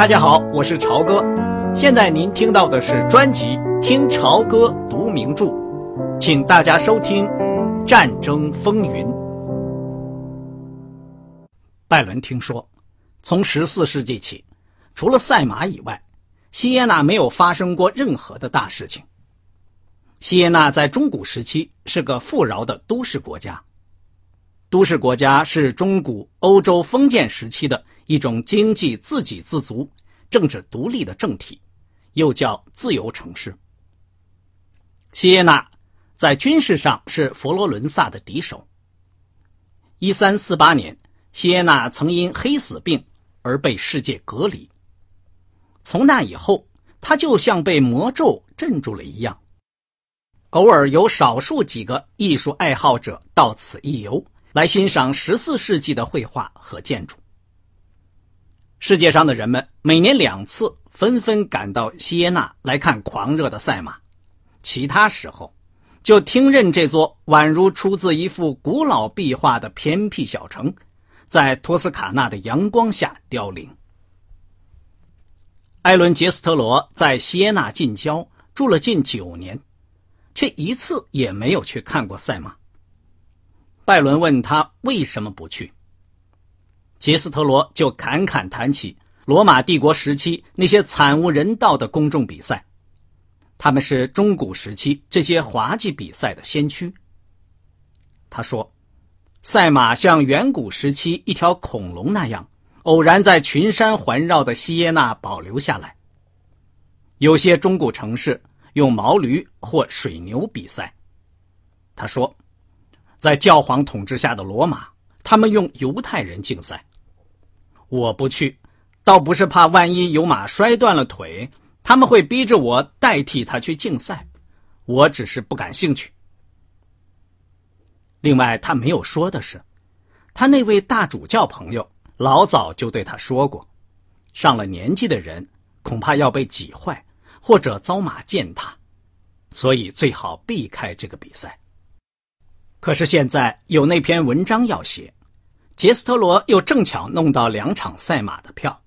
大家好，我是朝哥。现在您听到的是专辑《听朝歌读名著》，请大家收听《战争风云》。拜伦听说，从十四世纪起，除了赛马以外，西耶纳没有发生过任何的大事情。西耶纳在中古时期是个富饶的都市国家。都市国家是中古欧洲封建时期的一种经济自给自足、政治独立的政体，又叫自由城市。西耶纳在军事上是佛罗伦萨的敌手。一三四八年，西耶纳曾因黑死病而被世界隔离。从那以后，他就像被魔咒镇住了一样。偶尔有少数几个艺术爱好者到此一游。来欣赏十四世纪的绘画和建筑。世界上的人们每年两次纷纷赶到锡耶纳来看狂热的赛马，其他时候就听任这座宛如出自一幅古老壁画的偏僻小城，在托斯卡纳的阳光下凋零。艾伦·杰斯特罗在锡耶纳近郊住了近九年，却一次也没有去看过赛马。拜伦问他为什么不去，杰斯特罗就侃侃谈起罗马帝国时期那些惨无人道的公众比赛，他们是中古时期这些滑稽比赛的先驱。他说，赛马像远古时期一条恐龙那样，偶然在群山环绕的西耶纳保留下来。有些中古城市用毛驴或水牛比赛。他说。在教皇统治下的罗马，他们用犹太人竞赛。我不去，倒不是怕万一有马摔断了腿，他们会逼着我代替他去竞赛。我只是不感兴趣。另外，他没有说的是，他那位大主教朋友老早就对他说过，上了年纪的人恐怕要被挤坏，或者遭马践踏，所以最好避开这个比赛。可是现在有那篇文章要写，杰斯特罗又正巧弄到两场赛马的票，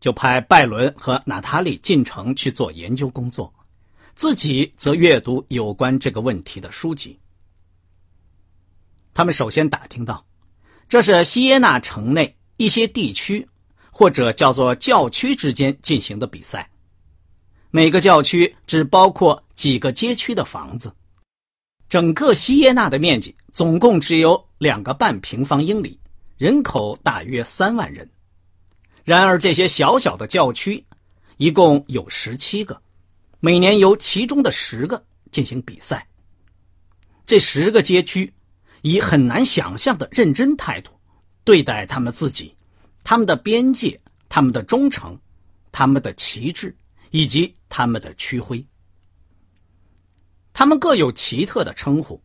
就派拜伦和娜塔莉进城去做研究工作，自己则阅读有关这个问题的书籍。他们首先打听到，这是西耶纳城内一些地区或者叫做教区之间进行的比赛，每个教区只包括几个街区的房子。整个西耶纳的面积总共只有两个半平方英里，人口大约三万人。然而，这些小小的教区一共有十七个，每年由其中的十个进行比赛。这十个街区以很难想象的认真态度对待他们自己、他们的边界、他们的忠诚、他们的旗帜以及他们的区徽。它们各有奇特的称呼，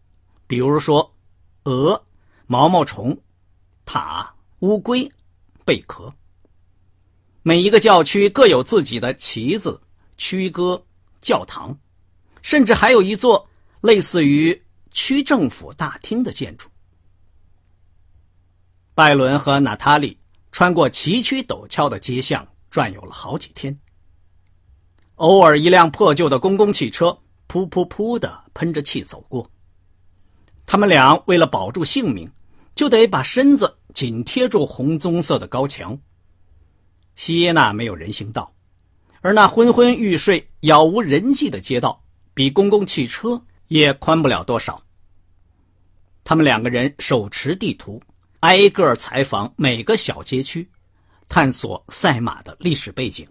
比如说，鹅、毛毛虫、塔、乌龟、贝壳。每一个教区各有自己的旗子、区歌、教堂，甚至还有一座类似于区政府大厅的建筑。拜伦和娜塔莉穿过崎岖陡峭的街巷，转悠了好几天。偶尔，一辆破旧的公共汽车。噗噗噗的喷着气走过，他们俩为了保住性命，就得把身子紧贴住红棕色的高墙。西耶纳没有人行道，而那昏昏欲睡、杳无人迹的街道，比公共汽车也宽不了多少。他们两个人手持地图，挨个采访每个小街区，探索赛马的历史背景。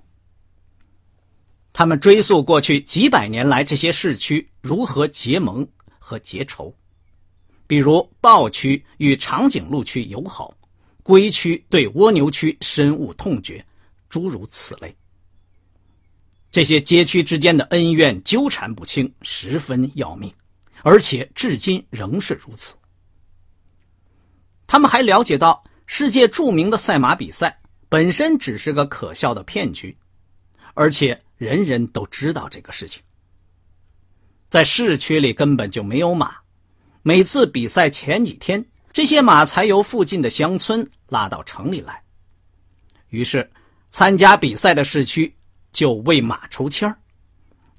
他们追溯过去几百年来这些市区如何结盟和结仇，比如豹区与长颈鹿区友好，龟区对蜗牛区深恶痛绝，诸如此类。这些街区之间的恩怨纠缠不清，十分要命，而且至今仍是如此。他们还了解到，世界著名的赛马比赛本身只是个可笑的骗局，而且。人人都知道这个事情，在市区里根本就没有马。每次比赛前几天，这些马才由附近的乡村拉到城里来。于是，参加比赛的市区就为马抽签儿。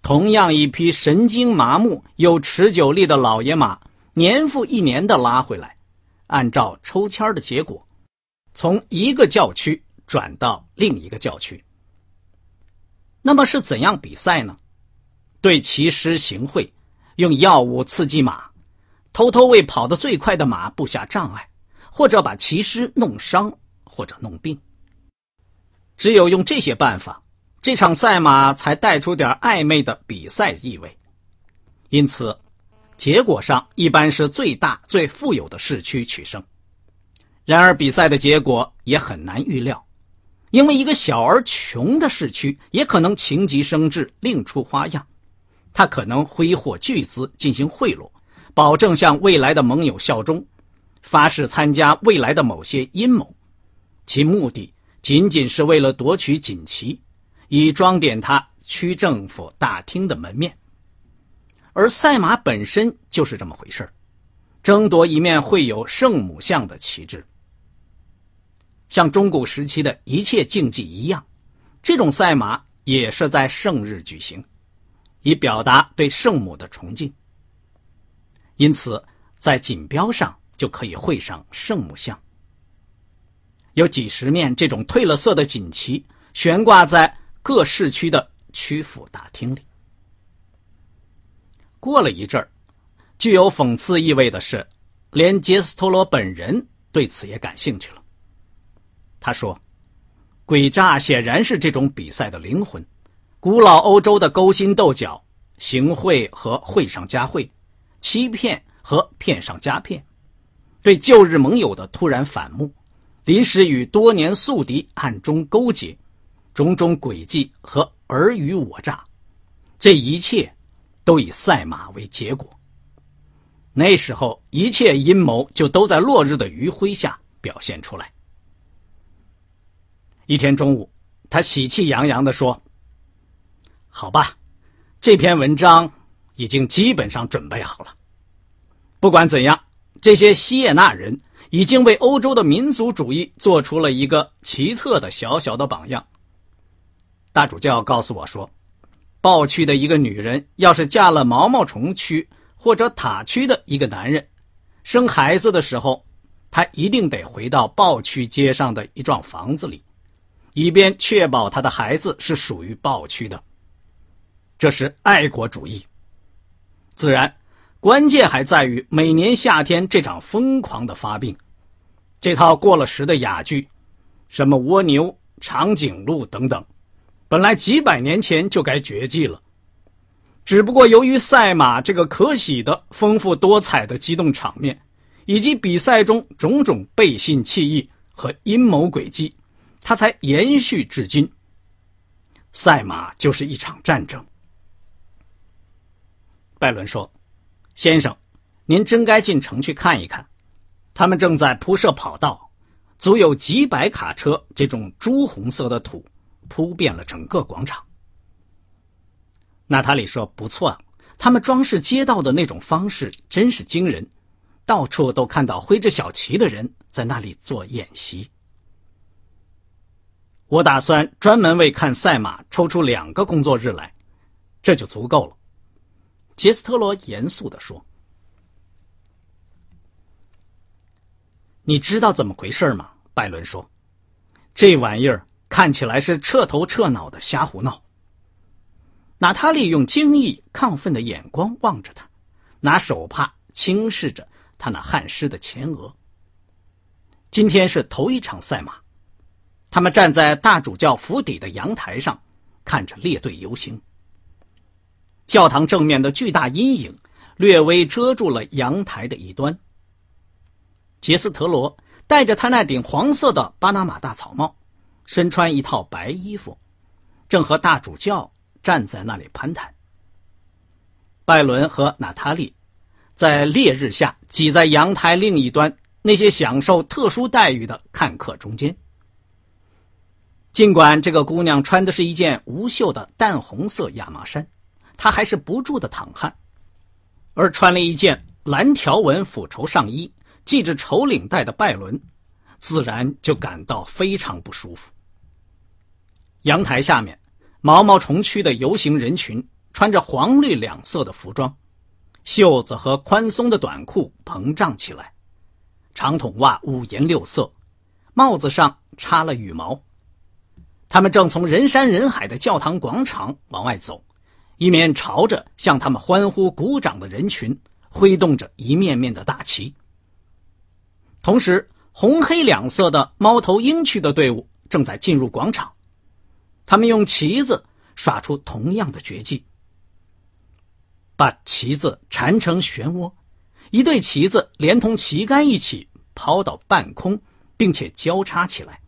同样一匹神经麻木又持久力的老爷马，年复一年的拉回来，按照抽签的结果，从一个教区转到另一个教区。那么是怎样比赛呢？对骑师行贿，用药物刺激马，偷偷为跑得最快的马布下障碍，或者把骑师弄伤或者弄病。只有用这些办法。这场赛马才带出点暧昧的比赛意味，因此，结果上一般是最大、最富有的市区取胜。然而，比赛的结果也很难预料，因为一个小而穷的市区也可能情急生智，另出花样。他可能挥霍巨资进行贿赂，保证向未来的盟友效忠，发誓参加未来的某些阴谋，其目的仅仅是为了夺取锦旗。以装点他区政府大厅的门面，而赛马本身就是这么回事争夺一面绘有圣母像的旗帜。像中古时期的一切竞技一样，这种赛马也是在圣日举行，以表达对圣母的崇敬。因此，在锦标上就可以绘上圣母像。有几十面这种褪了色的锦旗悬挂在。各市区的区府大厅里，过了一阵儿，具有讽刺意味的是，连杰斯托罗本人对此也感兴趣了。他说：“诡诈显然是这种比赛的灵魂，古老欧洲的勾心斗角、行贿和会上加贿、欺骗和骗上加骗，对旧日盟友的突然反目，临时与多年宿敌暗中勾结。”种种诡计和尔虞我诈，这一切都以赛马为结果。那时候，一切阴谋就都在落日的余晖下表现出来。一天中午，他喜气洋洋地说：“好吧，这篇文章已经基本上准备好了。不管怎样，这些西耶纳人已经为欧洲的民族主义做出了一个奇特的小小的榜样。”大主教告诉我说，豹区的一个女人要是嫁了毛毛虫区或者塔区的一个男人，生孩子的时候，她一定得回到豹区街上的一幢房子里，以便确保他的孩子是属于暴区的。这是爱国主义。自然，关键还在于每年夏天这场疯狂的发病。这套过了时的哑剧，什么蜗牛、长颈鹿等等。本来几百年前就该绝迹了，只不过由于赛马这个可喜的、丰富多彩的激动场面，以及比赛中种种背信弃义和阴谋诡计，它才延续至今。赛马就是一场战争。拜伦说：“先生，您真该进城去看一看，他们正在铺设跑道，足有几百卡车这种朱红色的土。”铺遍了整个广场。娜塔莉说：“不错，他们装饰街道的那种方式真是惊人，到处都看到挥着小旗的人在那里做演习。我打算专门为看赛马抽出两个工作日来，这就足够了。”杰斯特罗严肃地说：“你知道怎么回事吗？”拜伦说：“这玩意儿。”看起来是彻头彻脑的瞎胡闹。娜塔莉用惊异、亢奋的眼光望着他，拿手帕轻视着他那汗湿的前额。今天是头一场赛马，他们站在大主教府邸的阳台上，看着列队游行。教堂正面的巨大阴影略微遮住了阳台的一端。杰斯特罗戴着他那顶黄色的巴拿马大草帽。身穿一套白衣服，正和大主教站在那里攀谈。拜伦和娜塔莉在烈日下挤在阳台另一端那些享受特殊待遇的看客中间。尽管这个姑娘穿的是一件无袖的淡红色亚麻衫，她还是不住的淌汗；而穿了一件蓝条纹复绸上衣、系着绸领带的拜伦，自然就感到非常不舒服。阳台下面，毛毛虫区的游行人群穿着黄绿两色的服装，袖子和宽松的短裤膨胀起来，长筒袜五颜六色，帽子上插了羽毛。他们正从人山人海的教堂广场往外走，一面朝着向他们欢呼鼓掌的人群挥动着一面面的大旗。同时，红黑两色的猫头鹰区的队伍正在进入广场，他们用旗子耍出同样的绝技，把旗子缠成漩涡，一对旗子连同旗杆一起抛到半空，并且交叉起来。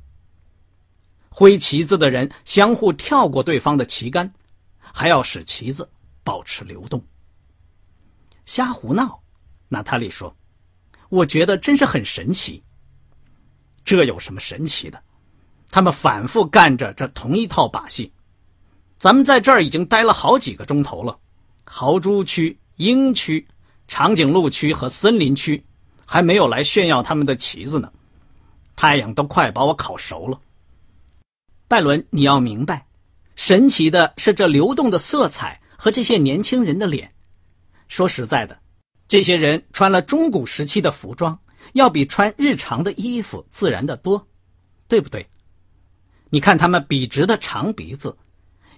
挥旗子的人相互跳过对方的旗杆，还要使旗子保持流动。瞎胡闹，娜塔莉说。我觉得真是很神奇。这有什么神奇的？他们反复干着这同一套把戏。咱们在这儿已经待了好几个钟头了，豪猪区、鹰区、长颈鹿区和森林区还没有来炫耀他们的旗子呢。太阳都快把我烤熟了。拜伦，你要明白，神奇的是这流动的色彩和这些年轻人的脸。说实在的。这些人穿了中古时期的服装，要比穿日常的衣服自然的多，对不对？你看他们笔直的长鼻子，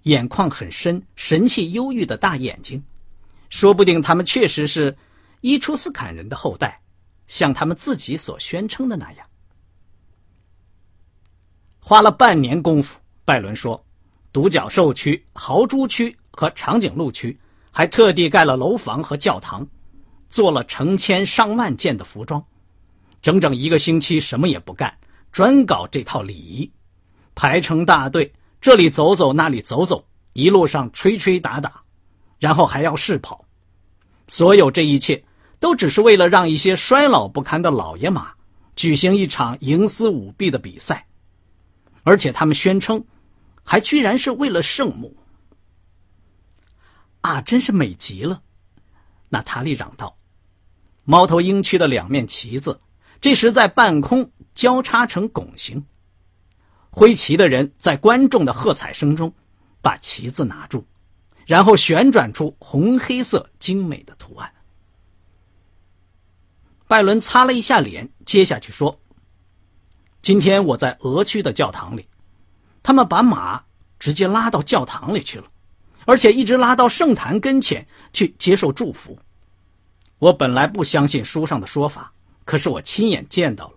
眼眶很深、神气忧郁的大眼睛，说不定他们确实是伊出斯坎人的后代，像他们自己所宣称的那样。花了半年功夫，拜伦说，独角兽区、豪猪区和长颈鹿区还特地盖了楼房和教堂。做了成千上万件的服装，整整一个星期什么也不干，专搞这套礼仪，排成大队，这里走走，那里走走，一路上吹吹打打，然后还要试跑。所有这一切都只是为了让一些衰老不堪的老爷马举行一场营私舞弊的比赛，而且他们宣称，还居然是为了圣母。啊，真是美极了！娜塔莉嚷道。猫头鹰区的两面旗子，这时在半空交叉成拱形。挥旗的人在观众的喝彩声中，把旗子拿住，然后旋转出红黑色精美的图案。拜伦擦了一下脸，接下去说：“今天我在俄区的教堂里，他们把马直接拉到教堂里去了，而且一直拉到圣坛跟前去接受祝福。”我本来不相信书上的说法，可是我亲眼见到了。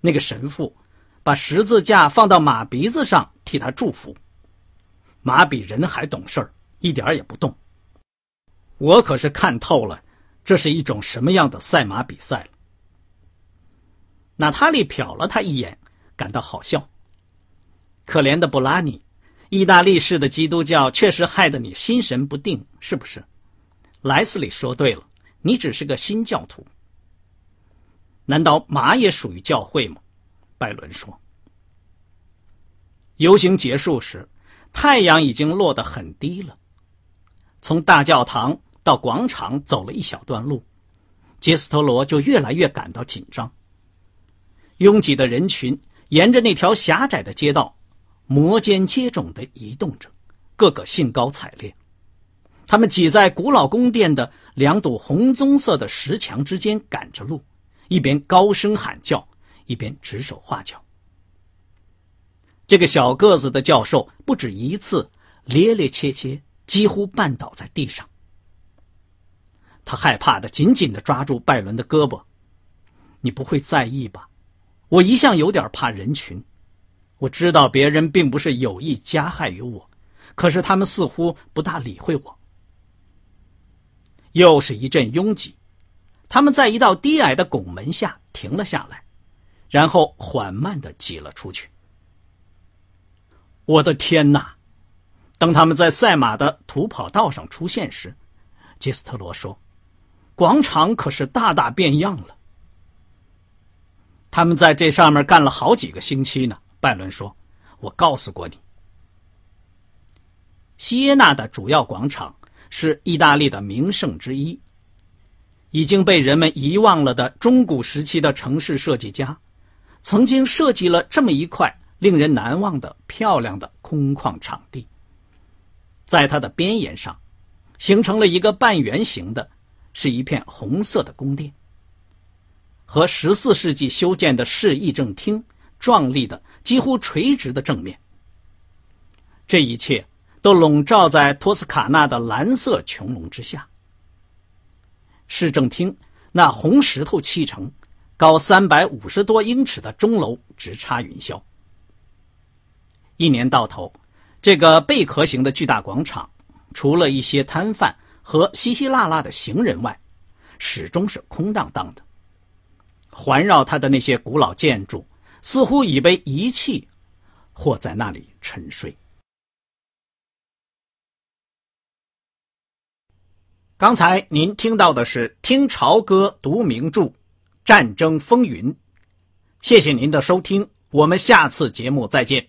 那个神父把十字架放到马鼻子上替他祝福，马比人还懂事儿，一点也不动。我可是看透了，这是一种什么样的赛马比赛了。娜塔莉瞟了他一眼，感到好笑。可怜的布拉尼，意大利式的基督教确实害得你心神不定，是不是？莱斯里说对了。你只是个新教徒，难道马也属于教会吗？拜伦说。游行结束时，太阳已经落得很低了。从大教堂到广场走了一小段路，杰斯托罗就越来越感到紧张。拥挤的人群沿着那条狭窄的街道，摩肩接踵的移动着，个个兴高采烈。他们挤在古老宫殿的两堵红棕色的石墙之间赶着路，一边高声喊叫，一边指手画脚。这个小个子的教授不止一次趔趔趄趄，几乎绊倒在地上。他害怕的紧紧的抓住拜伦的胳膊：“你不会在意吧？我一向有点怕人群。我知道别人并不是有意加害于我，可是他们似乎不大理会我。”又是一阵拥挤，他们在一道低矮的拱门下停了下来，然后缓慢的挤了出去。我的天哪！当他们在赛马的土跑道上出现时，吉斯特罗说：“广场可是大大变样了。”他们在这上面干了好几个星期呢。拜伦说：“我告诉过你，西耶纳的主要广场。”是意大利的名胜之一。已经被人们遗忘了的中古时期的城市设计家，曾经设计了这么一块令人难忘的漂亮的空旷场地。在它的边沿上，形成了一个半圆形的，是一片红色的宫殿，和十四世纪修建的市议政厅壮丽的、几乎垂直的正面。这一切都笼罩在托斯卡纳的蓝色穹隆之下。市政厅那红石头砌成、高三百五十多英尺的钟楼直插云霄。一年到头，这个贝壳形的巨大广场，除了一些摊贩和稀稀拉拉的行人外，始终是空荡荡的。环绕它的那些古老建筑，似乎已被遗弃，或在那里沉睡。刚才您听到的是《听潮歌读名著：战争风云》，谢谢您的收听，我们下次节目再见。